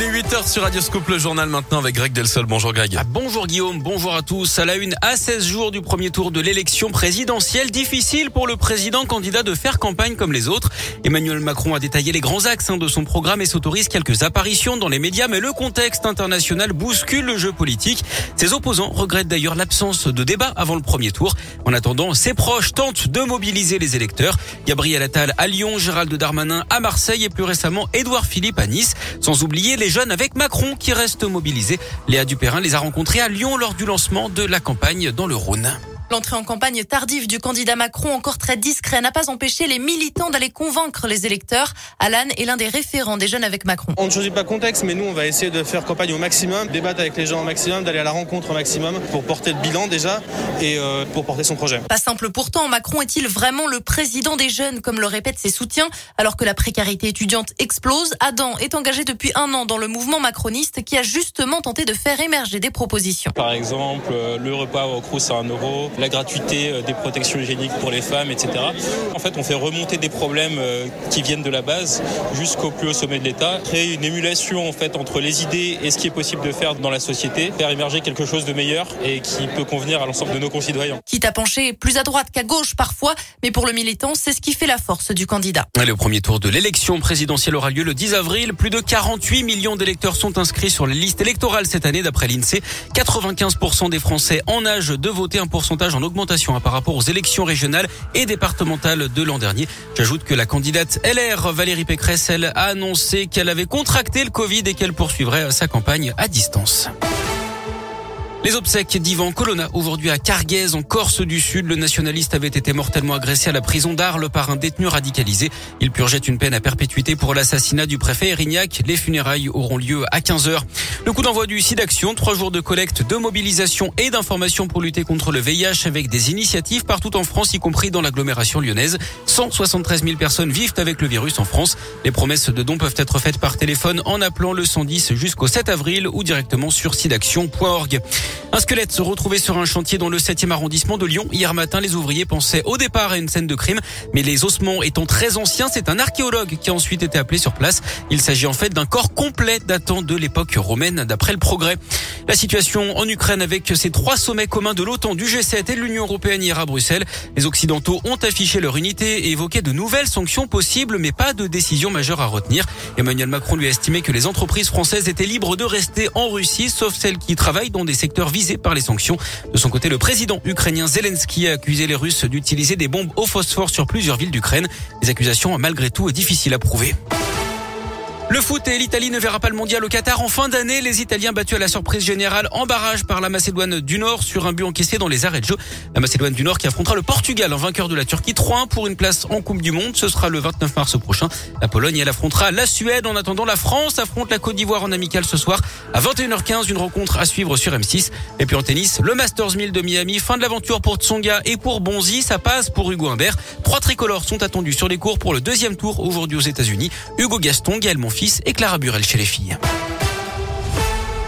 Il est 8h sur Radioscope, le journal maintenant avec Greg Delsol. Bonjour Greg. Ah, bonjour Guillaume, bonjour à tous. À la une, à 16 jours du premier tour de l'élection présidentielle, difficile pour le président candidat de faire campagne comme les autres. Emmanuel Macron a détaillé les grands axes hein, de son programme et s'autorise quelques apparitions dans les médias, mais le contexte international bouscule le jeu politique. Ses opposants regrettent d'ailleurs l'absence de débat avant le premier tour. En attendant, ses proches tentent de mobiliser les électeurs. Gabriel Attal à Lyon, Gérald Darmanin à Marseille et plus récemment Édouard Philippe à Nice. Sans oublier les jeunes avec Macron qui restent mobilisés. Léa Dupérin les a rencontrés à Lyon lors du lancement de la campagne dans le Rhône. L'entrée en campagne tardive du candidat Macron, encore très discret, n'a pas empêché les militants d'aller convaincre les électeurs. Alan est l'un des référents des jeunes avec Macron. On ne choisit pas le contexte, mais nous, on va essayer de faire campagne au maximum, débattre avec les gens au maximum, d'aller à la rencontre au maximum pour porter le bilan déjà et euh, pour porter son projet. Pas simple pourtant, Macron est-il vraiment le président des jeunes, comme le répètent ses soutiens, alors que la précarité étudiante explose? Adam est engagé depuis un an dans le mouvement macroniste qui a justement tenté de faire émerger des propositions. Par exemple, euh, le repas au Crous à 1 euro, la gratuité euh, des protections hygiéniques pour les femmes, etc. En fait, on fait remonter des problèmes euh, qui viennent de la base jusqu'au plus haut sommet de l'État, créer une émulation en fait entre les idées et ce qui est possible de faire dans la société, faire émerger quelque chose de meilleur et qui peut convenir à l'ensemble de nos concitoyens. Quitte à pencher plus à droite qu'à gauche parfois, mais pour le militant, c'est ce qui fait la force du candidat. Le premier tour de l'élection présidentielle aura lieu le 10 avril. Plus de 48 millions d'électeurs sont inscrits sur les listes électorales cette année d'après l'INSEE. 95% des Français en âge de voter, un pourcentage en augmentation hein, par rapport aux élections régionales et départementales de l'an dernier. J'ajoute que la candidate LR, Valérie Pécresse, elle, a annoncé qu'elle avait contracté le Covid et qu'elle poursuivrait sa campagne à distance. Les obsèques d'Ivan Colonna aujourd'hui à Carguez en Corse du Sud. Le nationaliste avait été mortellement agressé à la prison d'Arles par un détenu radicalisé. Il purgeait une peine à perpétuité pour l'assassinat du préfet Erignac. Les funérailles auront lieu à 15 heures. Le coup d'envoi du site d'action, trois jours de collecte, de mobilisation et d'information pour lutter contre le VIH avec des initiatives partout en France, y compris dans l'agglomération lyonnaise. 173 000 personnes vivent avec le virus en France. Les promesses de dons peuvent être faites par téléphone en appelant le 110 jusqu'au 7 avril ou directement sur sidaction.org. Un squelette se retrouvait sur un chantier dans le 7e arrondissement de Lyon. Hier matin, les ouvriers pensaient au départ à une scène de crime, mais les ossements étant très anciens, c'est un archéologue qui a ensuite été appelé sur place. Il s'agit en fait d'un corps complet datant de l'époque romaine d'après le progrès. La situation en Ukraine avec ces trois sommets communs de l'OTAN, du G7 et de l'Union européenne hier à Bruxelles. Les Occidentaux ont affiché leur unité et évoqué de nouvelles sanctions possibles, mais pas de décision majeure à retenir. Emmanuel Macron lui a estimé que les entreprises françaises étaient libres de rester en Russie, sauf celles qui travaillent dans des secteurs visés par les sanctions. De son côté, le président ukrainien Zelensky a accusé les Russes d'utiliser des bombes au phosphore sur plusieurs villes d'Ukraine. Les accusations, malgré tout, difficiles à prouver. Le foot et l'Italie ne verra pas le mondial au Qatar en fin d'année. Les Italiens battus à la surprise générale en barrage par la Macédoine du Nord sur un but encaissé dans les arrêts de jeu. La Macédoine du Nord qui affrontera le Portugal en vainqueur de la Turquie 3-1 pour une place en Coupe du Monde. Ce sera le 29 mars prochain. La Pologne elle affrontera la Suède. En attendant, la France affronte la Côte d'Ivoire en amical ce soir à 21h15. Une rencontre à suivre sur M6. Et puis en tennis, le Masters 1000 de Miami. Fin de l'aventure pour Tsonga et pour Bonzi. Ça passe pour Hugo Humbert. Trois tricolores sont attendus sur les cours pour le deuxième tour aujourd'hui aux États-Unis. Hugo Gaston, Gaël Monfils et Clara Burel chez les filles.